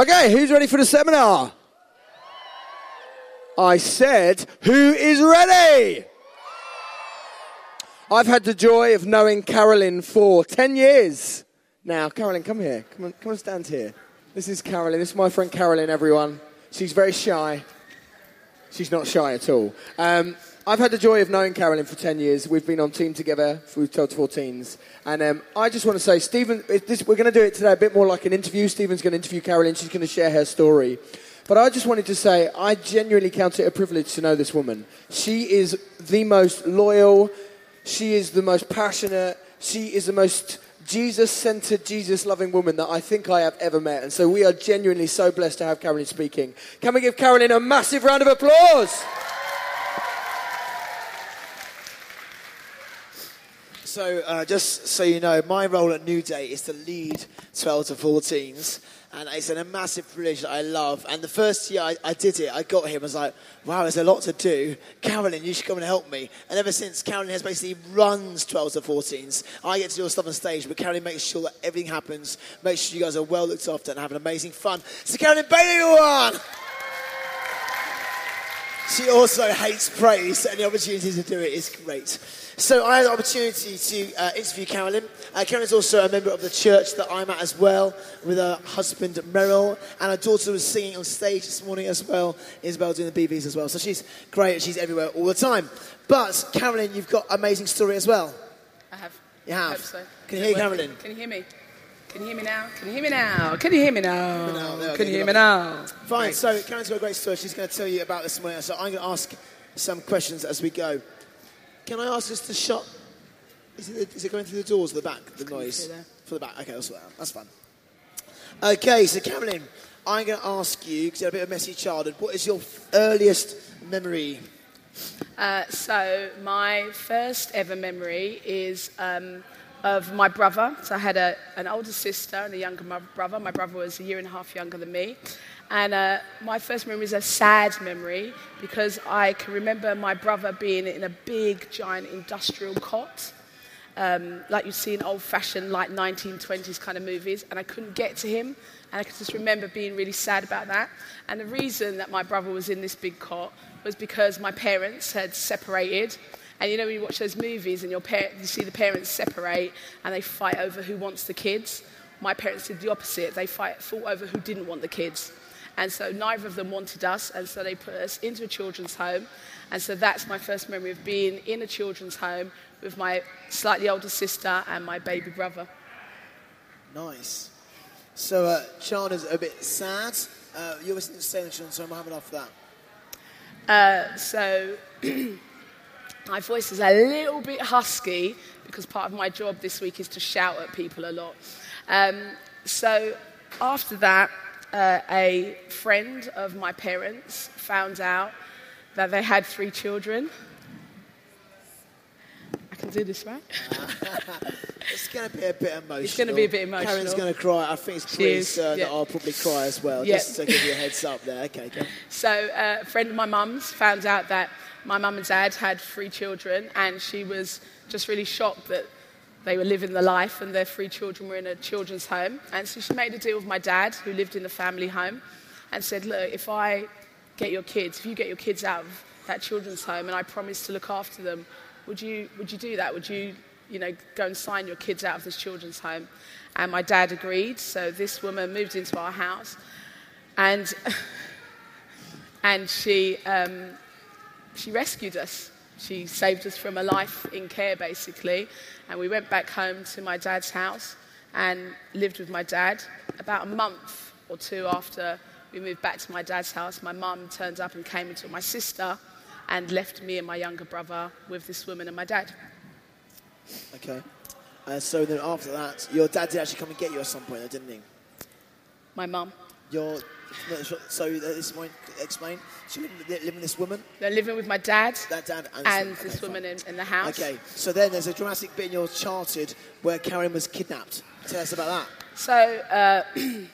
Okay, who's ready for the seminar? I said, who is ready? I've had the joy of knowing Carolyn for 10 years now. Carolyn, come here. Come on, come and stand here. This is Carolyn. This is my friend Carolyn, everyone. She's very shy. She's not shy at all. Um, I've had the joy of knowing Carolyn for 10 years. We've been on team together through 12 to 14s. And um, I just want to say, Stephen, this, we're going to do it today a bit more like an interview. Stephen's going to interview Carolyn. She's going to share her story. But I just wanted to say, I genuinely count it a privilege to know this woman. She is the most loyal, she is the most passionate, she is the most Jesus centered, Jesus loving woman that I think I have ever met. And so we are genuinely so blessed to have Carolyn speaking. Can we give Carolyn a massive round of applause? So, uh, just so you know, my role at New Day is to lead 12 to 14s and it's a massive privilege that I love. And the first year I, I, did it, I got here and was like, wow, there's a lot to do. Carolyn, you should come and help me. And ever since, Carolyn has basically runs 12 to 14s. I get to do all stuff on stage, but Carolyn makes sure that everything happens, makes sure you guys are well looked after and having an amazing fun. So, Carolyn Bailey, one! She also hates praise, and the opportunity to do it is great. So I had the opportunity to uh, interview Carolyn. Uh, Carolyn's also a member of the church that I'm at as well, with her husband Merrill, and her daughter was singing on stage this morning as well. Isabel doing the BVs as well. So she's great. She's everywhere all the time. But Carolyn, you've got an amazing story as well. I have. You have. I hope so. Can you hear Carolyn? Can you hear me? Can you hear me now? Can you hear me now? Can you hear me now? now, Can you hear me now? Fine. So Carolyn's got a great story. She's going to tell you about this morning. So I'm going to ask some questions as we go. Can I ask us to shut? Is it, is it going through the doors at the back? The noise for the back. Okay, that's, that's fine. Okay, so Carolyn, I'm going to ask you because you're a bit of a messy childhood. What is your earliest memory? Uh, so my first ever memory is um, of my brother. So I had a, an older sister and a younger brother. My brother was a year and a half younger than me. And uh, my first memory is a sad memory because I can remember my brother being in a big, giant industrial cot, um, like you see in old fashioned, like 1920s kind of movies, and I couldn't get to him. And I could just remember being really sad about that. And the reason that my brother was in this big cot was because my parents had separated. And you know, when you watch those movies and your par- you see the parents separate and they fight over who wants the kids. My parents did the opposite. They fight, fought over who didn't want the kids. And so neither of them wanted us, and so they put us into a children's home. And so that's my first memory of being in a children's home with my slightly older sister and my baby brother. Nice. So, uh, Chana's a bit sad. Uh, you're listening to Sailing Children's Home. I have enough of that. Uh, so, my voice is a little bit husky because part of my job this week is to shout at people a lot. Um, so, after that, uh, a friend of my parents found out that they had three children. I can do this, right? it's going to be a bit emotional. It's going to be a bit emotional. Karen's going to cry. I think it's pretty certain yeah. that I'll probably cry as well, yeah. just to give you a heads up there. Okay, go. So, uh, a friend of my mum's found out that my mum and dad had three children, and she was just really shocked that they were living the life and their three children were in a children's home. And so she made a deal with my dad, who lived in the family home, and said, Look, if I get your kids, if you get your kids out of that children's home and I promise to look after them, would you, would you do that? Would you, you know, go and sign your kids out of this children's home? And my dad agreed. So this woman moved into our house and, and she, um, she rescued us. She saved us from a life in care, basically. And we went back home to my dad's house and lived with my dad. About a month or two after we moved back to my dad's house, my mum turned up and came and took my sister and left me and my younger brother with this woman and my dad. Okay. Uh, so then after that, your dad did actually come and get you at some point, didn't he? My mum. Your so this point explain. So you're living with this woman. They're living with my dad. That dad and, and this woman in, in, the house. Okay. So then there's a dramatic bit in your charted where Karen was kidnapped. Tell us about that. So uh,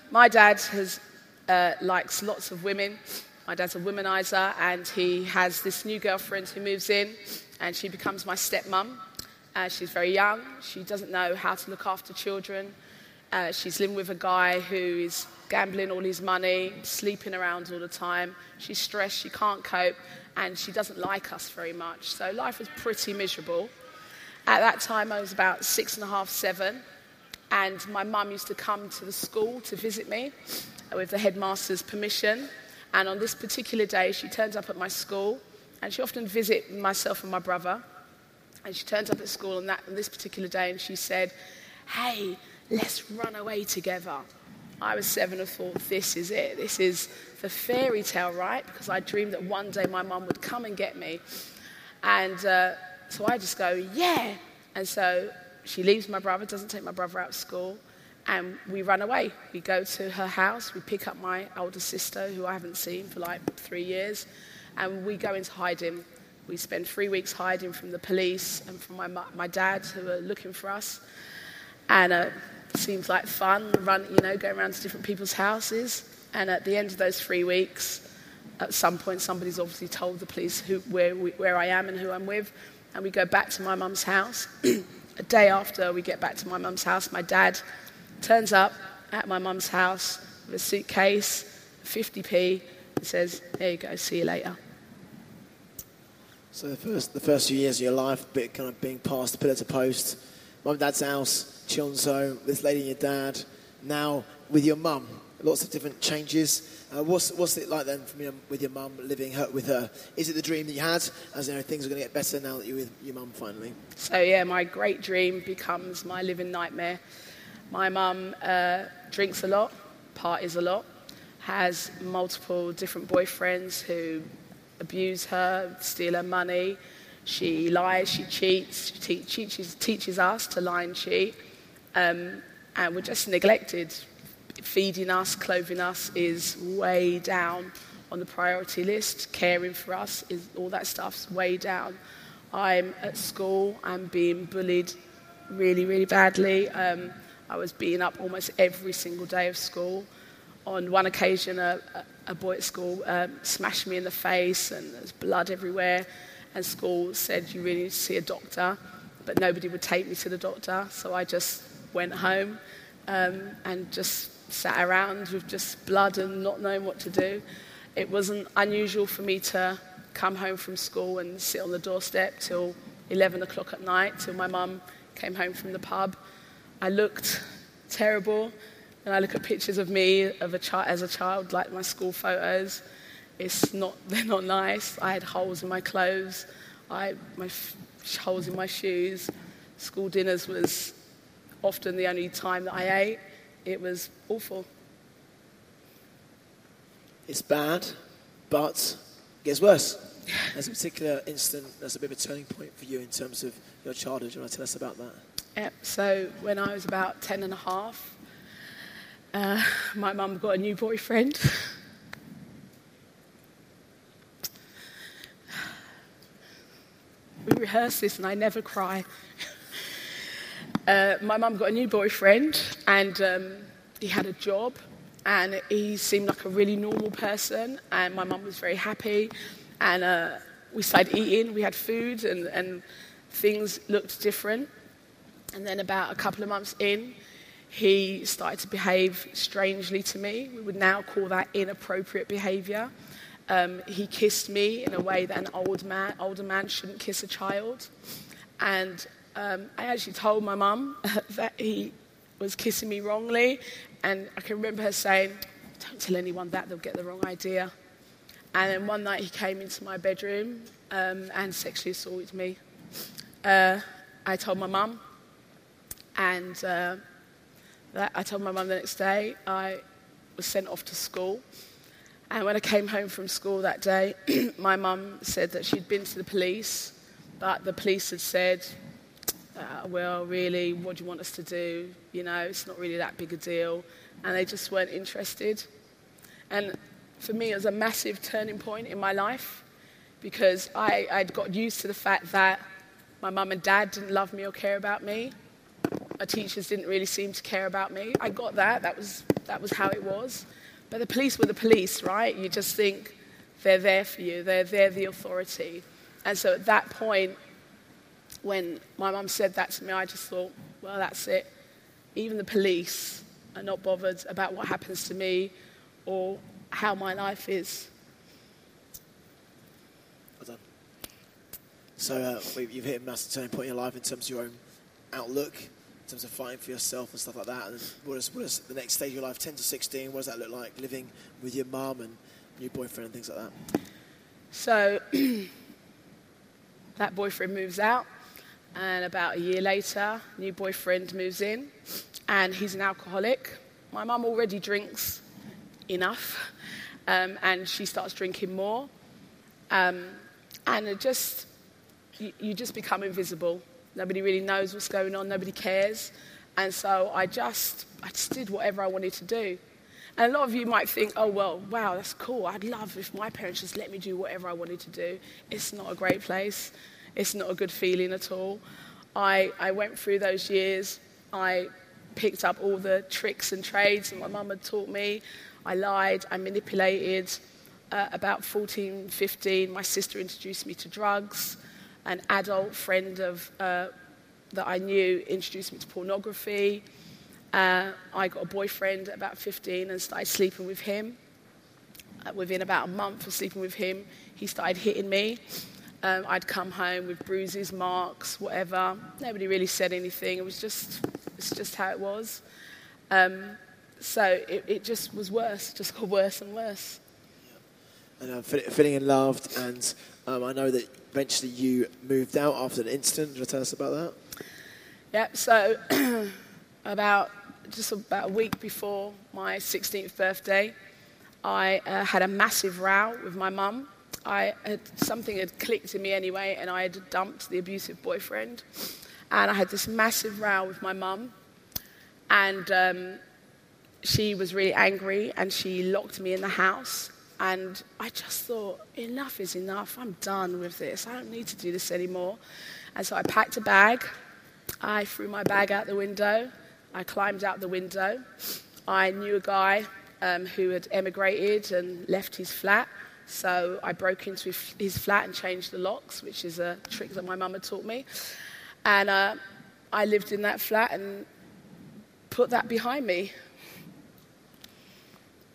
my dad has uh, likes lots of women. My dad's a womanizer, and he has this new girlfriend who moves in, and she becomes my stepmom. Uh, she's very young. She doesn't know how to look after children. Uh, she's living with a guy who is gambling all his money, sleeping around all the time. She's stressed, she can't cope, and she doesn't like us very much. So life was pretty miserable. At that time, I was about six and a half, seven, and my mum used to come to the school to visit me with the headmaster's permission. And on this particular day, she turns up at my school, and she often visit myself and my brother. And she turns up at school on, that, on this particular day, and she said, "Hey, let's run away together." I was seven and thought, "This is it. This is the fairy tale, right?" Because I dreamed that one day my mum would come and get me, and uh, so I just go, "Yeah." And so she leaves my brother, doesn't take my brother out of school and we run away. We go to her house, we pick up my older sister, who I haven't seen for like three years, and we go into hiding. We spend three weeks hiding from the police and from my, my dad, who are looking for us. And uh, seems like fun, run, you know, going around to different people's houses. And at the end of those three weeks, at some point, somebody's obviously told the police who, where, where I am and who I'm with. And we go back to my mum's house. a day after we get back to my mum's house, my dad turns up at my mum's house with a suitcase, 50p, and says, There you go, see you later. So the first, the first few years of your life, a bit kind of being passed pillar to post, mum and dad's house, Chionzo, this lady and your dad, now with your mum, lots of different changes. Uh, what's, what's it like then from your, with your mum, living her, with her? Is it the dream that you had, as you know, things are going to get better now that you're with your mum finally? So yeah, my great dream becomes my living nightmare. My mum uh, drinks a lot, parties a lot, has multiple different boyfriends who abuse her, steal her money. She lies, she cheats, she te- teaches, teaches us to lie and cheat. Um, and we're just neglected. Feeding us, clothing us is way down on the priority list. Caring for us is all that stuff's way down. I'm at school, I'm being bullied really, really badly. Um, I was beaten up almost every single day of school. On one occasion, a, a boy at school um, smashed me in the face, and there's blood everywhere. And school said, You really need to see a doctor. But nobody would take me to the doctor, so I just went home um, and just sat around with just blood and not knowing what to do. It wasn't unusual for me to come home from school and sit on the doorstep till 11 o'clock at night, till my mum came home from the pub. I looked terrible. And I look at pictures of me of a as a child, like my school photos. It's not, they're not nice. I had holes in my clothes, I my f- holes in my shoes. School dinners was often the only time that I ate. It was awful. It's bad, but it gets worse. There's a particular instant that's a bit of a turning point for you in terms of your childhood. Do you want to tell us about that? Yep. So when I was about 10 and a half, uh, my mum got a new boyfriend. we rehearse this and I never cry. Uh, my mum got a new boyfriend and um, he had a job and he seemed like a really normal person and my mum was very happy and uh, we started eating, we had food and, and things looked different. And then about a couple of months in, he started to behave strangely to me. We would now call that inappropriate behavior. Um, he kissed me in a way that an old man, older man shouldn't kiss a child. And um, I actually told my mum that he was kissing me wrongly. And I can remember her saying, Don't tell anyone that, they'll get the wrong idea. And then one night he came into my bedroom um, and sexually assaulted me. Uh, I told my mum, and uh, that, I told my mum the next day I was sent off to school. And when I came home from school that day, my mum said that she'd been to the police, but the police had said, uh, well, really, what do you want us to do? You know, it's not really that big a deal. And they just weren't interested. And for me, it was a massive turning point in my life because I, I'd got used to the fact that my mum and dad didn't love me or care about me. My teachers didn't really seem to care about me. I got that. That was, that was how it was. But the police were the police, right? You just think they're there for you, they're, they're the authority. And so at that point, when my mum said that to me, I just thought, well, that's it. Even the police are not bothered about what happens to me or how my life is. Well done. So uh, you've hit a massive turning point in your life in terms of your own outlook, in terms of fighting for yourself and stuff like that. And what is, what is the next stage of your life, 10 to 16? What does that look like, living with your mum and new boyfriend and things like that? So that boyfriend moves out, and about a year later, new boyfriend moves in, and he's an alcoholic. My mum already drinks enough, um, and she starts drinking more, um, and it just you, you just become invisible. Nobody really knows what's going on. Nobody cares, and so I just I just did whatever I wanted to do. And a lot of you might think, oh, well, wow, that's cool. I'd love if my parents just let me do whatever I wanted to do. It's not a great place. It's not a good feeling at all. I, I went through those years. I picked up all the tricks and trades that my mum had taught me. I lied, I manipulated. Uh, about 14, 15, my sister introduced me to drugs. An adult friend of, uh, that I knew introduced me to pornography. Uh, I got a boyfriend at about 15 and started sleeping with him. Uh, within about a month of sleeping with him, he started hitting me. Um, I'd come home with bruises, marks, whatever. Nobody really said anything. It was just, it's just how it was. Um, so it, it just was worse, just got worse and worse. And uh, fe- feeling in loved, and um, I know that eventually you moved out after an incident. Do you tell us about that? Yeah, so about just about a week before my 16th birthday, I uh, had a massive row with my mum. I had, something had clicked in me anyway, and I had dumped the abusive boyfriend. And I had this massive row with my mum, and um, she was really angry, and she locked me in the house. And I just thought, enough is enough. I'm done with this. I don't need to do this anymore. And so I packed a bag. I threw my bag out the window. I climbed out the window. I knew a guy um, who had emigrated and left his flat. So I broke into his- flat and changed the locks, which is a trick that my mum had taught me. And uh, I lived in that flat and put that behind me.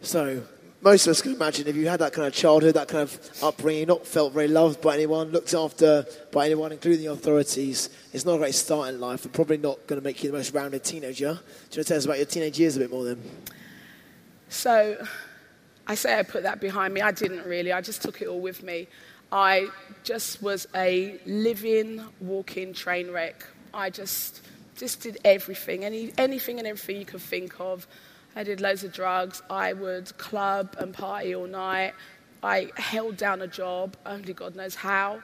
So, most of us can imagine if you had that kind of childhood, that kind of upbringing, not felt very loved by anyone, looked after by anyone, including the authorities, it's not a great start in life and probably not going to make you the most rounded teenager. Do you want to tell us about your teenage years a bit more then? So I say I put that behind me. I didn't really. I just took it all with me. I just was a living, walking train wreck. I just just did everything, any, anything and everything you could think of. I did loads of drugs. I would club and party all night. I held down a job, only God knows how.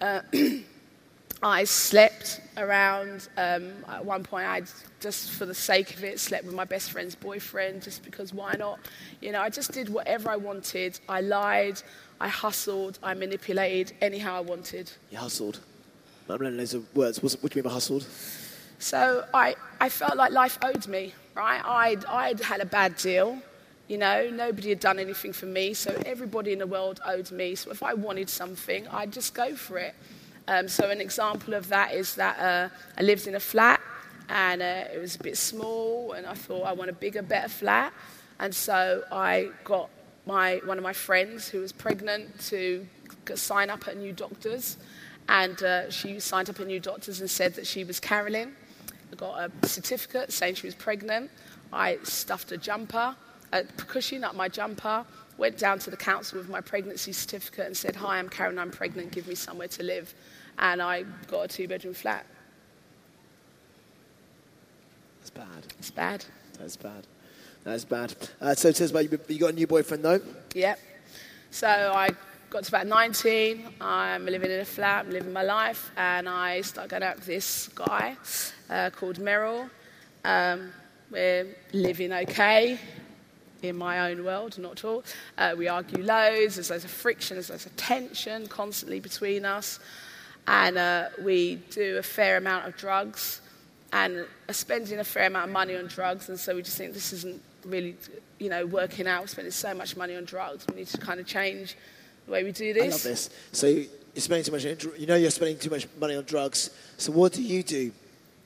Uh, I slept around. Um, at one point, I just for the sake of it slept with my best friend's boyfriend, just because why not? You know, I just did whatever I wanted. I lied, I hustled, I manipulated anyhow I wanted. You hustled. I'm learning loads of words. What do you mean by hustled? So I, I felt like life owed me, right? I'd, I'd had a bad deal. You know, nobody had done anything for me, so everybody in the world owed me. So if I wanted something, I'd just go for it. Um, so an example of that is that uh, I lived in a flat, and uh, it was a bit small, and I thought I want a bigger, better flat. And so I got my, one of my friends who was pregnant to sign up at a New Doctors, and uh, she signed up at a New Doctors and said that she was Carolyn. I got a certificate saying she was pregnant. I stuffed a jumper, a cushion up my jumper, went down to the council with my pregnancy certificate and said, Hi, I'm Karen, I'm pregnant, give me somewhere to live. And I got a two bedroom flat. That's bad. It's bad. That's bad. That's bad. Uh, so tell us about you, you got a new boyfriend though? Yep. So I got to about 19. I'm living in a flat, I'm living my life, and I start going out with this guy uh, called Merrill. Um, we're living okay in my own world, not at all. Uh, we argue loads, there's loads of friction, there's loads of tension constantly between us, and uh, we do a fair amount of drugs and are spending a fair amount of money on drugs, and so we just think this isn't really, you know, working out. We're spending so much money on drugs. We need to kind of change the way we do this. I love this. So you- you're spending too much. You know you're spending too much money on drugs. So what do you do?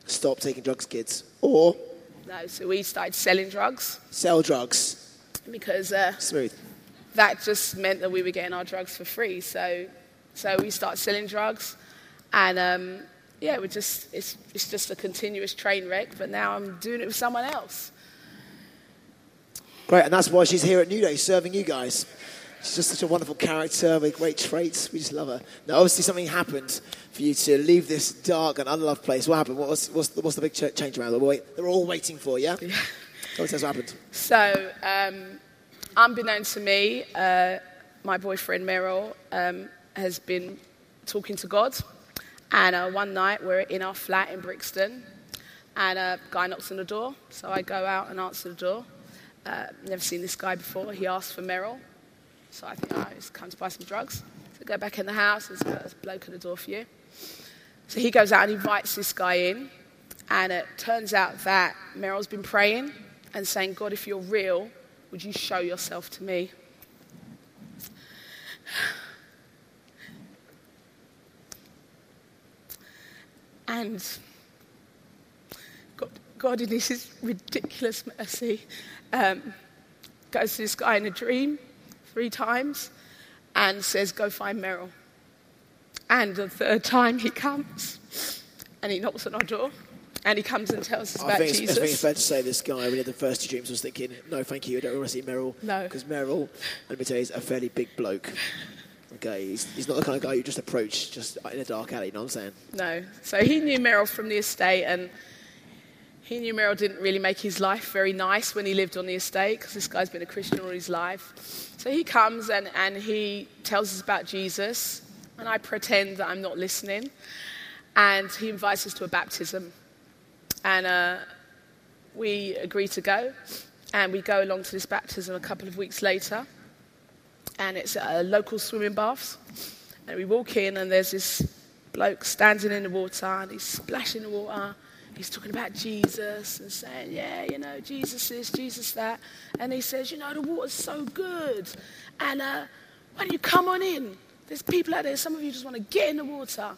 Stop taking drugs, kids, or No, so we started selling drugs Sell drugs. because uh, Smooth. that just meant that we were getting our drugs for free. So, so we started selling drugs, and um, yeah, we're just it's it's just a continuous train wreck. But now I'm doing it with someone else. Great, and that's why she's here at New Day serving you guys. She's just such a wonderful character with great traits. We just love her. Now, obviously, something happened for you to leave this dark and unloved place. What happened? What was, what's, the, what's the big change around? They were, wait, they were all waiting for you. Yeah? Tell us what happened. So, um, unbeknownst to me, uh, my boyfriend Merrill um, has been talking to God. And uh, one night we're in our flat in Brixton, and a guy knocks on the door. So I go out and answer the door. Uh, never seen this guy before. He asks for Merrill. So I think, oh, he's come to buy some drugs. So I go back in the house, there's a bloke at the door for you. So he goes out and invites this guy in. And it turns out that Merrill's been praying and saying, God, if you're real, would you show yourself to me? And God, God in His ridiculous mercy, um, goes to this guy in a dream three times and says, Go find Merrill. And the third time he comes and he knocks on our door and he comes and tells us I about think, it's, I Jesus. think it's fair to say this guy, when he had the first two dreams, was thinking, no, thank you, I don't want to see Merrill. No. Because Merrill, let me tell you, is a fairly big bloke. Okay, he's, he's not the kind of guy you just approach just in a dark alley, you know what I'm saying? No. So he knew Merrill from the estate, and he knew Merrill didn't really make his life very nice when he lived on the estate, because this guy's been a Christian all his life. So he comes and, and he tells us about Jesus, and I pretend that I'm not listening. And he invites us to a baptism. And uh, we agree to go, and we go along to this baptism a couple of weeks later. And it's a local swimming baths. And we walk in, and there's this bloke standing in the water, and he's splashing the water. He's talking about Jesus and saying, Yeah, you know, Jesus is Jesus that. And he says, You know, the water's so good. And uh, you come on in? There's people out there, some of you just want to get in the water.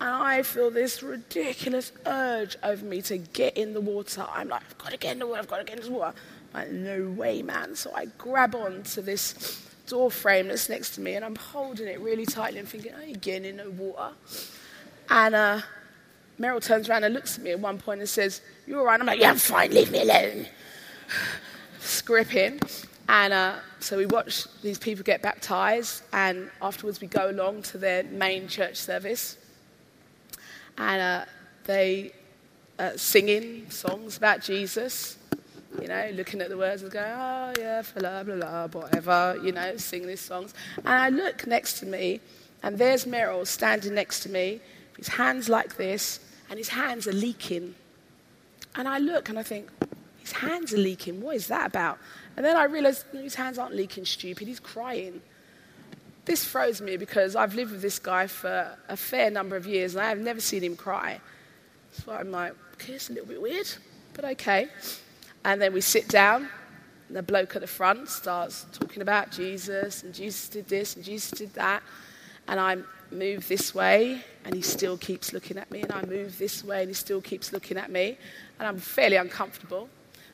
And I feel this ridiculous urge over me to get in the water. I'm like, I've got to get in the water, I've got to get in the water. I'm like, no way, man. So I grab on to this door frame that's next to me and I'm holding it really tightly and thinking, I ain't getting in no water. And uh, Meryl turns around and looks at me at one point and says, You all right? I'm like, Yeah, I'm fine, leave me alone. Scripping. And uh, so we watch these people get baptized, and afterwards we go along to their main church service. And uh, they uh, singing songs about Jesus, you know, looking at the words and going, oh, yeah, blah, blah, blah, whatever, you know, singing these songs. And I look next to me, and there's Meryl standing next to me, his hands like this, and his hands are leaking. And I look and I think, his hands are leaking. What is that about? And then I realize his hands aren't leaking, stupid. He's crying. This throws me because I've lived with this guy for a fair number of years and I have never seen him cry. So I'm like, okay, it's a little bit weird, but okay. And then we sit down, and the bloke at the front starts talking about Jesus, and Jesus did this, and Jesus did that. And I move this way, and he still keeps looking at me, and I move this way, and he still keeps looking at me, and I'm fairly uncomfortable.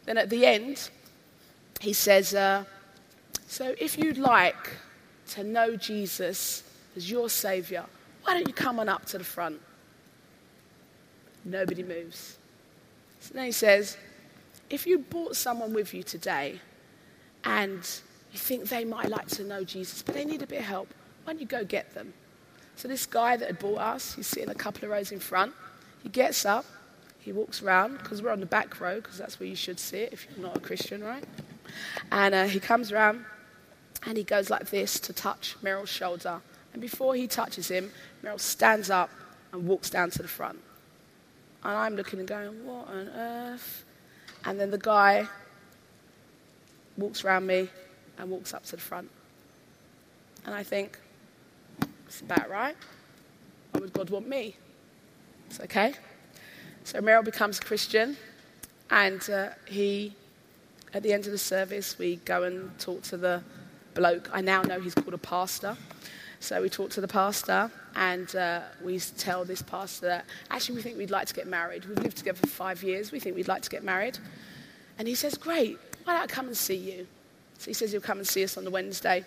Then at the end, he says, uh, So if you'd like to know Jesus as your Savior, why don't you come on up to the front? Nobody moves. So then he says, If you brought someone with you today and you think they might like to know Jesus, but they need a bit of help, why don't you go get them? So this guy that had bought us, he's sitting a couple of rows in front. He gets up, he walks around, because we're on the back row, because that's where you should sit if you're not a Christian, right? And uh, he comes around and he goes like this to touch Meryl's shoulder. And before he touches him, Meryl stands up and walks down to the front. And I'm looking and going, what on earth? And then the guy walks around me and walks up to the front. And I think, it's about right. Why would God want me? It's okay. So Meryl becomes a Christian, and uh, he, at the end of the service, we go and talk to the bloke. I now know he's called a pastor. So we talked to the pastor, and uh, we tell this pastor that actually we think we'd like to get married. We've lived together for five years. We think we'd like to get married. And he says, Great, why don't I come and see you? So he says he'll come and see us on the Wednesday.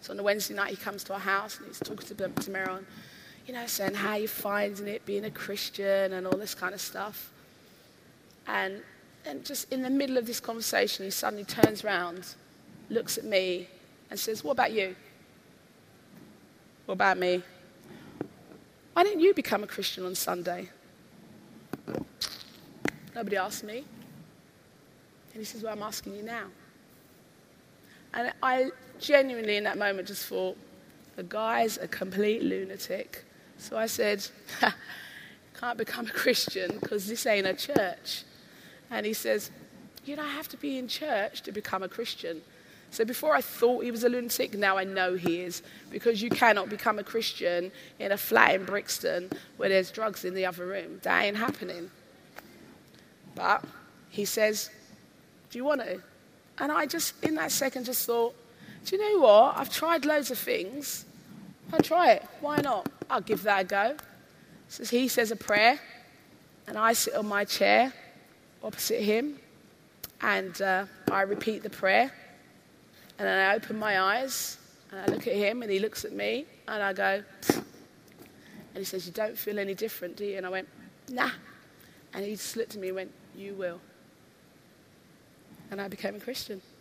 So on the Wednesday night, he comes to our house and he's talking to, to you know, saying how you're finding it being a Christian and all this kind of stuff. And, and just in the middle of this conversation, he suddenly turns around, looks at me, and says, What about you? What about me? Why didn't you become a Christian on Sunday? Nobody asked me. And he says, Well, I'm asking you now. And I genuinely, in that moment, just thought, the guy's a complete lunatic. So I said, Can't become a Christian because this ain't a church. And he says, You don't have to be in church to become a Christian. So before I thought he was a lunatic, now I know he is. Because you cannot become a Christian in a flat in Brixton where there's drugs in the other room. That ain't happening. But he says, Do you want to? And I just, in that second, just thought, Do you know what? I've tried loads of things. I'll try it. Why not? I'll give that a go. So he says a prayer, and I sit on my chair opposite him, and uh, I repeat the prayer. And then I open my eyes and I look at him and he looks at me and I go, and he says, You don't feel any different, do you? And I went, Nah. And he just looked at me and went, You will. And I became a Christian.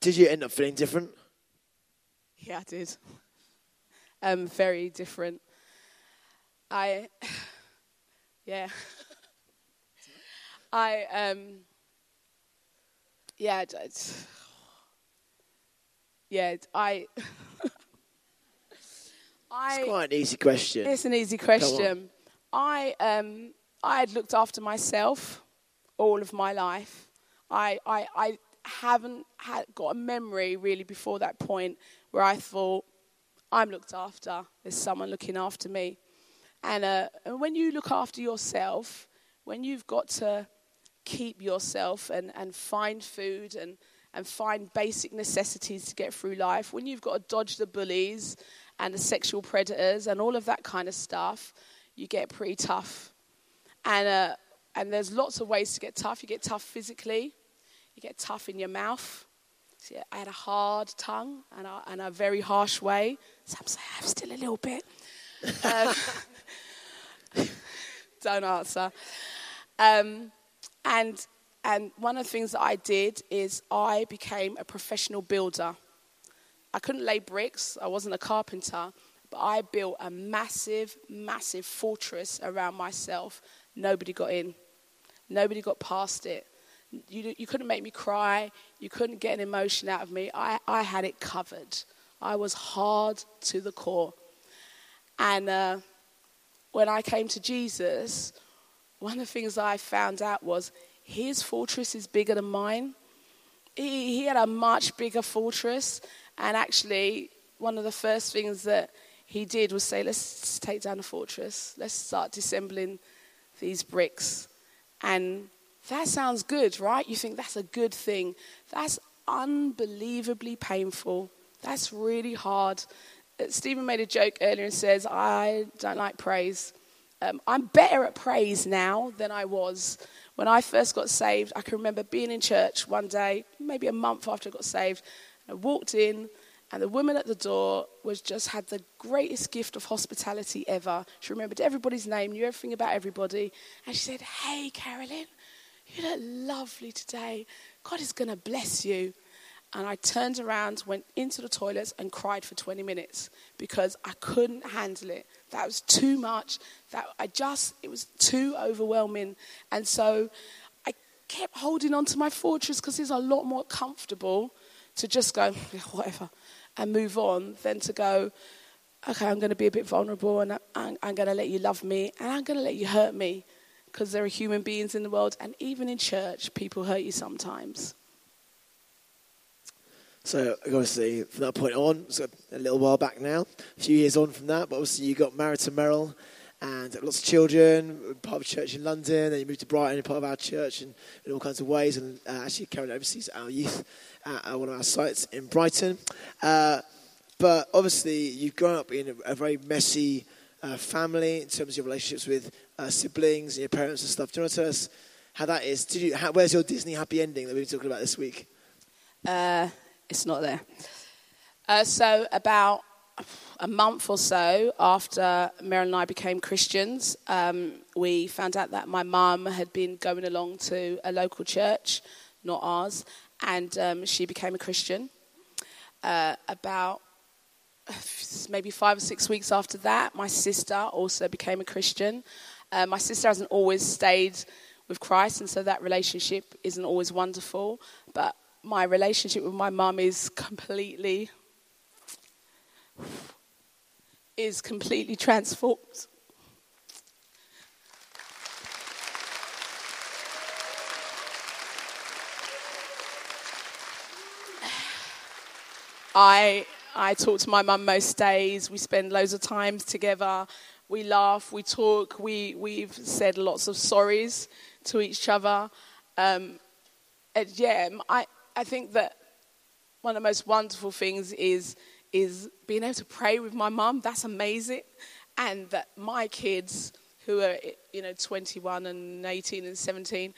Did you end up feeling different? Yeah, I did. Um, very different. I, yeah. I, um, yeah, yeah, I, I, It's quite an easy question. It's an easy question. I um I had looked after myself all of my life. I I, I haven't had got a memory really before that point where I thought I'm looked after. There's someone looking after me. And, uh, and when you look after yourself, when you've got to keep yourself and, and find food and, and find basic necessities to get through life, when you've got to dodge the bullies and the sexual predators and all of that kind of stuff, you get pretty tough. And, uh, and there's lots of ways to get tough. You get tough physically, you get tough in your mouth. See, I had a hard tongue and a, and a very harsh way. Some say I have still a little bit. Um, don't answer. Um, and, and one of the things that I did is I became a professional builder. I couldn't lay bricks, I wasn't a carpenter, but I built a massive, massive fortress around myself. Nobody got in, nobody got past it. You, you couldn't make me cry, you couldn't get an emotion out of me. I, I had it covered. I was hard to the core. And uh, when I came to Jesus, one of the things I found out was his fortress is bigger than mine. He, he had a much bigger fortress. And actually, one of the first things that he did was say, let's take down the fortress. Let's start disassembling these bricks. And that sounds good, right? You think that's a good thing. That's unbelievably painful. That's really hard. Uh, Stephen made a joke earlier and says, I don't like praise. Um, I'm better at praise now than I was. When I first got saved, I can remember being in church one day, maybe a month after I got saved. I walked in, and the woman at the door was just had the greatest gift of hospitality ever. She remembered everybody's name, knew everything about everybody, and she said, "Hey, Carolyn, you look lovely today. God is going to bless you." And I turned around, went into the toilets, and cried for 20 minutes because I couldn't handle it. That was too much. That I just it was too overwhelming, and so I kept holding on to my fortress because it's a lot more comfortable to just go whatever and move on than to go. Okay, I'm going to be a bit vulnerable, and I'm, I'm going to let you love me, and I'm going to let you hurt me because there are human beings in the world, and even in church, people hurt you sometimes. So obviously, from that point on, it's a little while back now, a few years on from that. But obviously, you got married to Meryl, and lots of children, part of a church in London. Then you moved to Brighton, part of our church, in, in all kinds of ways. And uh, actually, carried overseas our youth at one of our sites in Brighton. Uh, but obviously, you've grown up in a, a very messy uh, family in terms of your relationships with uh, siblings and your parents and stuff. Do you want to tell us how that is? Did you, how, where's your Disney happy ending that we've been talking about this week? Uh, it's not there. Uh, so, about a month or so after Meryl and I became Christians, um, we found out that my mum had been going along to a local church, not ours, and um, she became a Christian. Uh, about maybe five or six weeks after that, my sister also became a Christian. Uh, my sister hasn't always stayed with Christ, and so that relationship isn't always wonderful. But my relationship with my mum is completely is completely transformed. I I talk to my mum most days. We spend loads of time together. We laugh, we talk, we, we've said lots of sorries to each other. Um, and yeah, I, I think that one of the most wonderful things is, is being able to pray with my mum. That's amazing. And that my kids, who are you know 21 and 18 and 17,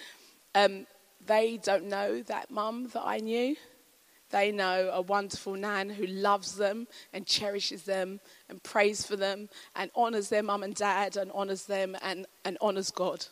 um, they don't know that mum that I knew. They know a wonderful nan who loves them and cherishes them and prays for them and honors their mum and dad and honors them and, and honors God.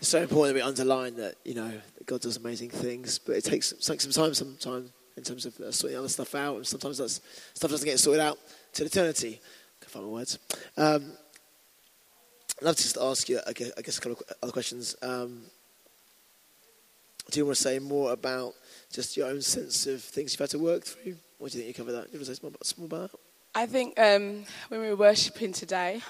It's so important that we underline that, you know, that God does amazing things, but it takes, takes some time sometimes in terms of uh, sorting other stuff out, and sometimes that stuff doesn't get sorted out till eternity. I can find my words. Um, I'd love to just ask you, I guess, I guess a couple of other questions. Um, do you want to say more about just your own sense of things you've had to work through? What do you think you cover that? Do you want to say more about that? I think um, when we were worshipping today,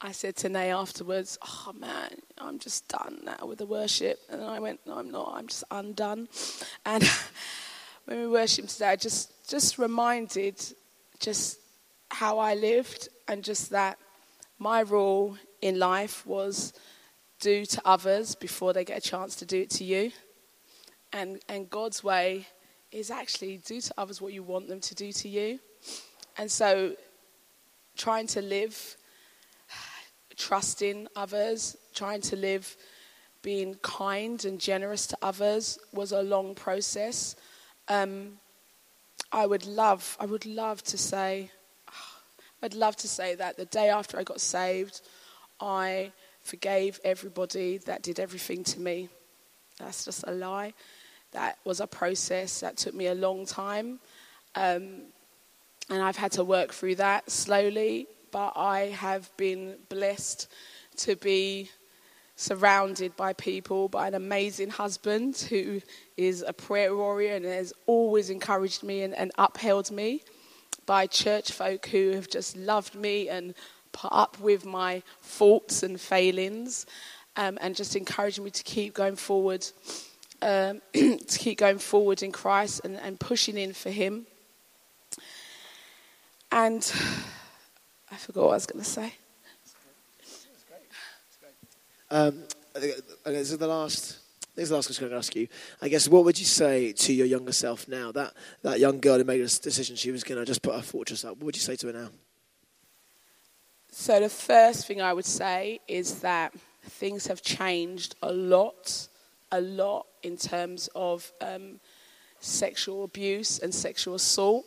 I said to Nay afterwards, Oh man, I'm just done now with the worship. And I went, No, I'm not. I'm just undone. And when we worshiped today, I just, just reminded just how I lived and just that my rule in life was do to others before they get a chance to do it to you. And, and God's way is actually do to others what you want them to do to you. And so trying to live trusting others, trying to live being kind and generous to others was a long process. Um, I would love, I would love to say, I'd love to say that the day after I got saved, I forgave everybody that did everything to me. That's just a lie. That was a process that took me a long time. Um, and I've had to work through that slowly but I have been blessed to be surrounded by people, by an amazing husband who is a prayer warrior and has always encouraged me and, and upheld me, by church folk who have just loved me and put up with my faults and failings um, and just encouraged me to keep going forward. Um, to keep going forward in Christ and, and pushing in for Him. And I forgot what I was going to say. Um, this is the last. This is the last question I'm going to ask you. I guess what would you say to your younger self now? That that young girl who made a decision she was going to just put her fortress up. What would you say to her now? So the first thing I would say is that things have changed a lot, a lot in terms of um, sexual abuse and sexual assault.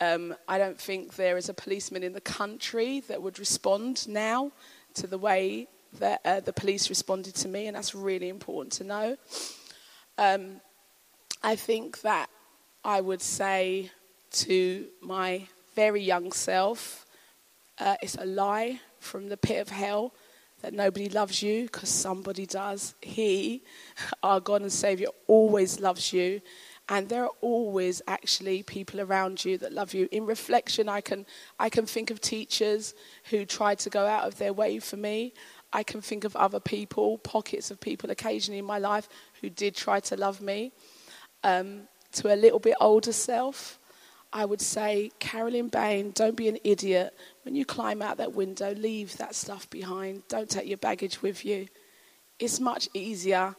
Um, I don't think there is a policeman in the country that would respond now to the way that uh, the police responded to me, and that's really important to know. Um, I think that I would say to my very young self, uh, it's a lie from the pit of hell that nobody loves you because somebody does. He, our God and Savior, always loves you and there are always actually people around you that love you. In reflection, I can, I can think of teachers who tried to go out of their way for me. I can think of other people, pockets of people occasionally in my life who did try to love me. Um, to a little bit older self, I would say, Carolyn Bain, don't be an idiot. When you climb out that window, leave that stuff behind. Don't take your baggage with you. It's much easier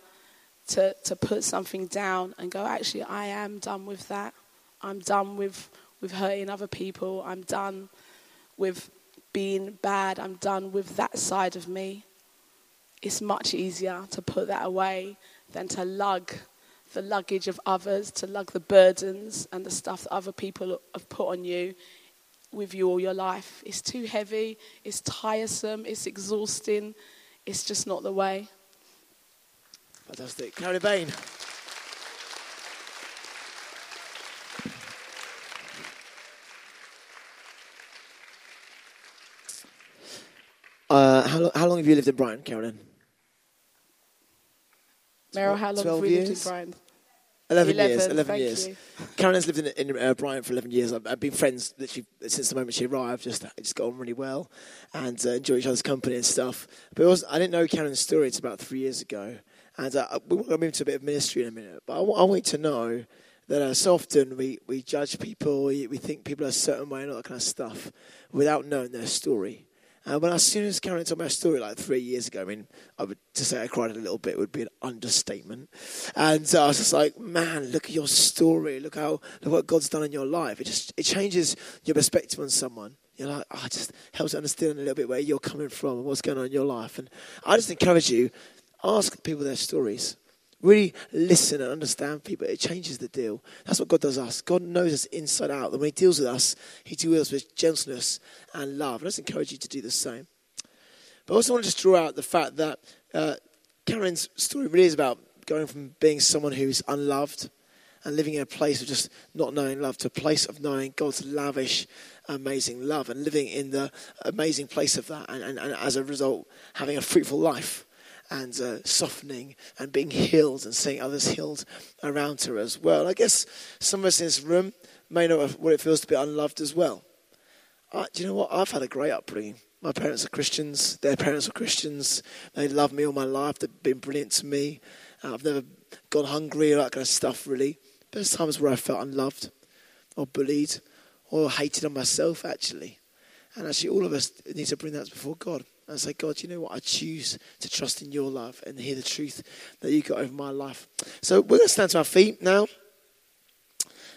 to, to put something down and go, actually, I am done with that. I'm done with, with hurting other people. I'm done with being bad. I'm done with that side of me. It's much easier to put that away than to lug the luggage of others, to lug the burdens and the stuff that other people have put on you with you all your life. It's too heavy, it's tiresome, it's exhausting. It's just not the way. Fantastic. Carolyn Bain. Uh, how, how long have you lived in Brighton, Carolyn? Meryl, how long have we lived in Brighton? 11, 11 years. 11 thank years. you. Carolyn's lived in, in uh, Brighton for 11 years. I've, I've been friends literally since the moment she arrived. Just just got on really well and uh, enjoy each other's company and stuff. But I didn't know Carolyn's story until about three years ago. And uh, we're going to move to a bit of ministry in a minute. But I, w- I want you to know that uh, so often we, we judge people, we, we think people are a certain way and all that kind of stuff without knowing their story. And when as soon as Karen told my story like three years ago, I mean, I would to say I cried a little bit would be an understatement. And uh, I was just like, man, look at your story. Look how look what God's done in your life. It just it changes your perspective on someone. You're like, oh, just helps understand a little bit where you're coming from and what's going on in your life. And I just encourage you, ask people their stories. Really listen and understand people. It changes the deal. That's what God does us. God knows us inside out. And when He deals with us, He deals with us with gentleness and love. And I encourage you to do the same. But I also want to just draw out the fact that uh, Karen's story really is about going from being someone who's unloved and living in a place of just not knowing love to a place of knowing God's lavish, amazing love and living in the amazing place of that. And, and, and as a result, having a fruitful life and uh, softening and being healed and seeing others healed around her as well. I guess some of us in this room may know what it feels to be unloved as well. Uh, do you know what? I've had a great upbringing. My parents are Christians. Their parents are Christians. They love me all my life. They've been brilliant to me. Uh, I've never gone hungry or that kind of stuff, really. But there's times where I felt unloved or bullied or hated on myself, actually. And actually, all of us need to bring that before God and say, God, you know what? I choose to trust in your love and hear the truth that you got over my life. So we're going to stand to our feet now.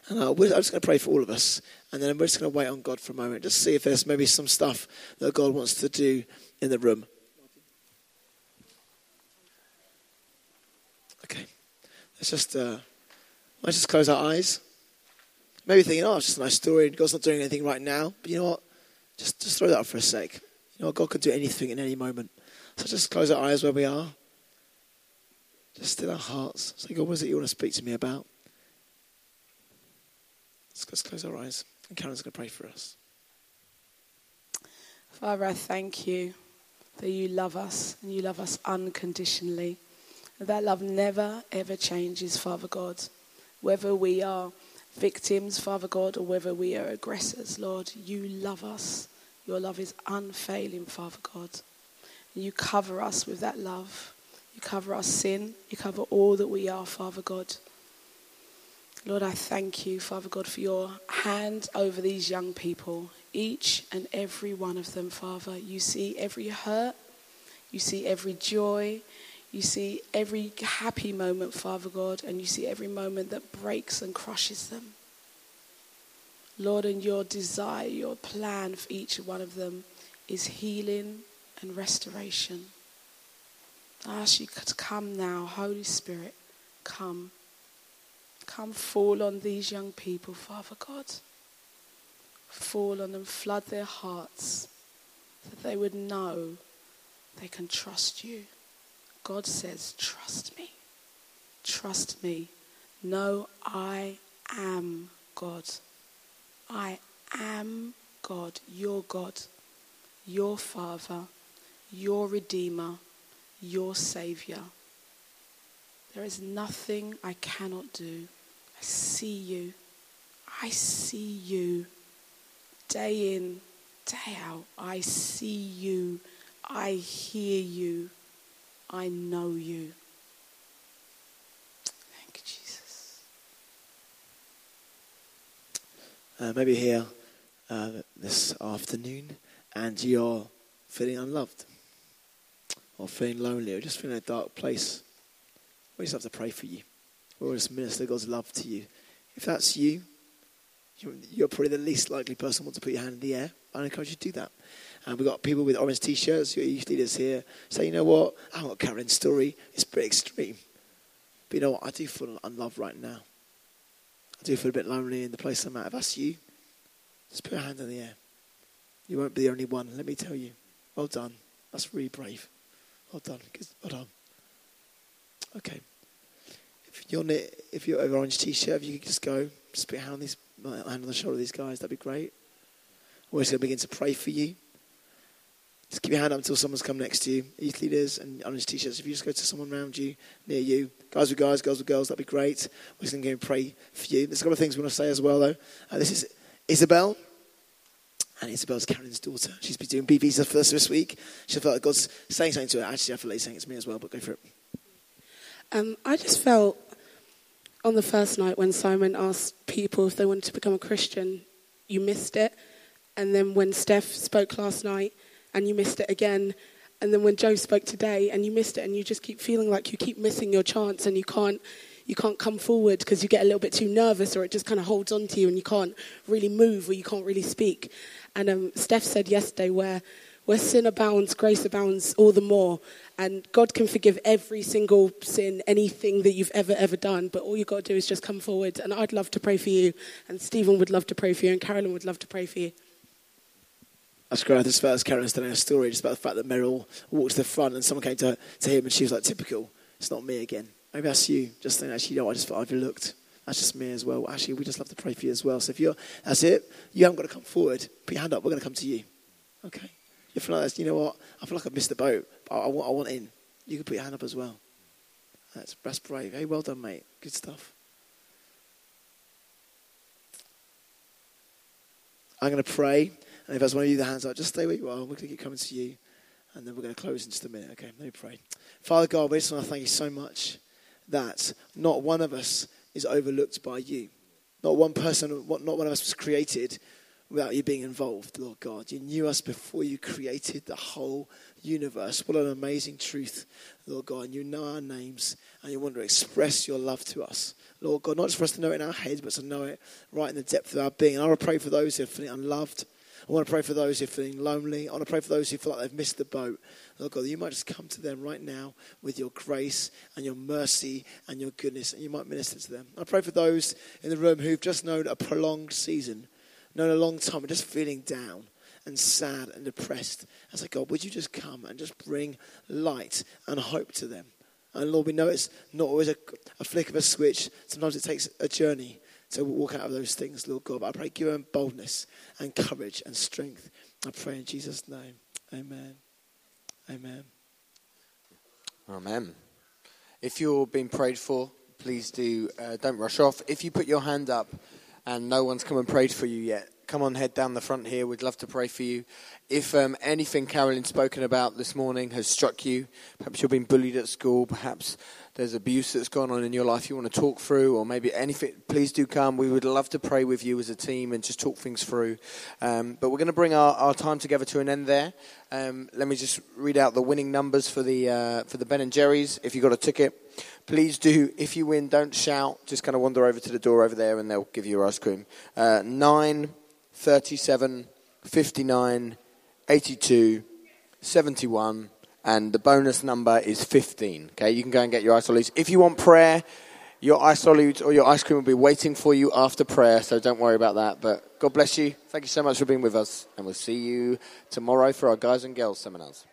And uh, I'm just going to pray for all of us. And then we're just going to wait on God for a moment, just see if there's maybe some stuff that God wants to do in the room. Okay. Let's just, uh, let's just close our eyes. Maybe thinking, oh, it's just a nice story. God's not doing anything right now. But you know what? Just, just throw that up for a sec. You know, God can do anything in any moment. So just close our eyes where we are. Just still our hearts. Say, God, what is it you want to speak to me about? Let's just close our eyes. And Karen's going to pray for us. Father, I thank you that you love us and you love us unconditionally. That love never, ever changes, Father God. Whether we are victims, Father God, or whether we are aggressors, Lord, you love us. Your love is unfailing, Father God. You cover us with that love. You cover our sin. You cover all that we are, Father God. Lord, I thank you, Father God, for your hand over these young people, each and every one of them, Father. You see every hurt, you see every joy, you see every happy moment, Father God, and you see every moment that breaks and crushes them. Lord, and your desire, your plan for each one of them is healing and restoration. I ask you to come now, Holy Spirit, come. Come fall on these young people, Father God. Fall on them, flood their hearts, that they would know they can trust you. God says, Trust me. Trust me. Know I am God. I am God, your God, your Father, your Redeemer, your Saviour. There is nothing I cannot do I see you. I see you. Day in, day out. I see you. I hear you. I know you, Jesus. Uh, maybe here uh, this afternoon and you're feeling unloved or feeling lonely or just feeling in a dark place, we just have to pray for you. We'll just minister God's love to you. If that's you, you- you're probably the least likely person who wants to put your hand in the air. I encourage you to do that. And we've got people with orange t-shirts, your youth leaders here, say, you know what, I haven't got Karen's story. It's pretty extreme. But you know what, I do feel unloved right now. I do feel a bit lonely in the place I'm at. If that's you, just put your hand in the air. You won't be the only one, let me tell you. Well done. That's really brave. Well done. Well done. Okay. If you're it, if you're over orange t-shirt, if you could just go, just put your hand on, these, hand on the shoulder of these guys, that'd be great. We're just going to begin to pray for you. Just keep your hand up until someone's come next to you. Youth leaders and orange t-shirts. If you just go to someone around you, near you, guys with guys, girls with girls, that'd be great. We're just going to pray for you. There's a couple of things we want to say as well, though. Uh, this is Isabel. And Isabel's Karen's daughter. She's been doing B visa for us this week. She felt like God's saying something to her. Actually, I feel like saying it to me as well, but go for it. Um, I just felt on the first night when Simon asked people if they wanted to become a Christian, you missed it. And then when Steph spoke last night and you missed it again. And then when Joe spoke today and you missed it and you just keep feeling like you keep missing your chance and you can't, you can't come forward because you get a little bit too nervous or it just kind of holds on to you and you can't really move or you can't really speak. And um, Steph said yesterday where, where sin abounds, grace abounds all the more. And God can forgive every single sin, anything that you've ever, ever done. But all you've got to do is just come forward. And I'd love to pray for you. And Stephen would love to pray for you. And Carolyn would love to pray for you. Great. This first telling a story just about the fact that Meryl walked to the front and someone came to, to him and she was like, typical. It's not me again. Maybe that's you. Just think, actually, you know, I just felt overlooked. That's just me as well. Actually, we just love to pray for you as well. So if you're, that's it. You haven't got to come forward. Put your hand up. We're going to come to you. Okay. You feel like that's, you know what? I feel like I've missed the boat. I, I, want, I want in. You can put your hand up as well. That's, that's brave. Hey, well done, mate. Good stuff. I'm going to pray. And if there's one of you that hands up, just stay where you are. We're going to keep coming to you. And then we're going to close in just a minute. Okay, let me pray. Father God, we just want to thank you so much that not one of us is overlooked by you. Not one person, not one of us was created without you being involved, Lord God. You knew us before you created the whole universe. What an amazing truth, Lord God. And you know our names and you want to express your love to us. Lord God, not just for us to know it in our heads, but to know it right in the depth of our being. And I want to pray for those who are feeling unloved. I want to pray for those who are feeling lonely. I want to pray for those who feel like they've missed the boat. Lord God, you might just come to them right now with your grace and your mercy and your goodness, and you might minister to them. I pray for those in the room who've just known a prolonged season, known a long time, and just feeling down and sad and depressed. I say, God, would you just come and just bring light and hope to them? And Lord, we know it's not always a, a flick of a switch. Sometimes it takes a journey to walk out of those things, Lord God. But I pray, give them boldness and courage and strength. I pray in Jesus' name. Amen. Amen. Amen. If you're being prayed for, please do uh, don't rush off. If you put your hand up and no one's come and prayed for you yet, come on, head down the front here. We'd love to pray for you. If um, anything Carolyn's spoken about this morning has struck you, perhaps you've been bullied at school, perhaps there's abuse that's gone on in your life you want to talk through, or maybe anything, please do come. We would love to pray with you as a team and just talk things through. Um, but we're going to bring our, our time together to an end there. Um, let me just read out the winning numbers for the uh, for the Ben and Jerry's. If you got a ticket, please do. If you win, don't shout. Just kind of wander over to the door over there, and they'll give you your ice cream. Uh, nine, thirty-seven, fifty-nine, eighty-two, seventy-one and the bonus number is 15. Okay, you can go and get your ice lollies. If you want prayer, your ice lollies or your ice cream will be waiting for you after prayer, so don't worry about that. But God bless you. Thank you so much for being with us, and we'll see you tomorrow for our guys and girls seminars.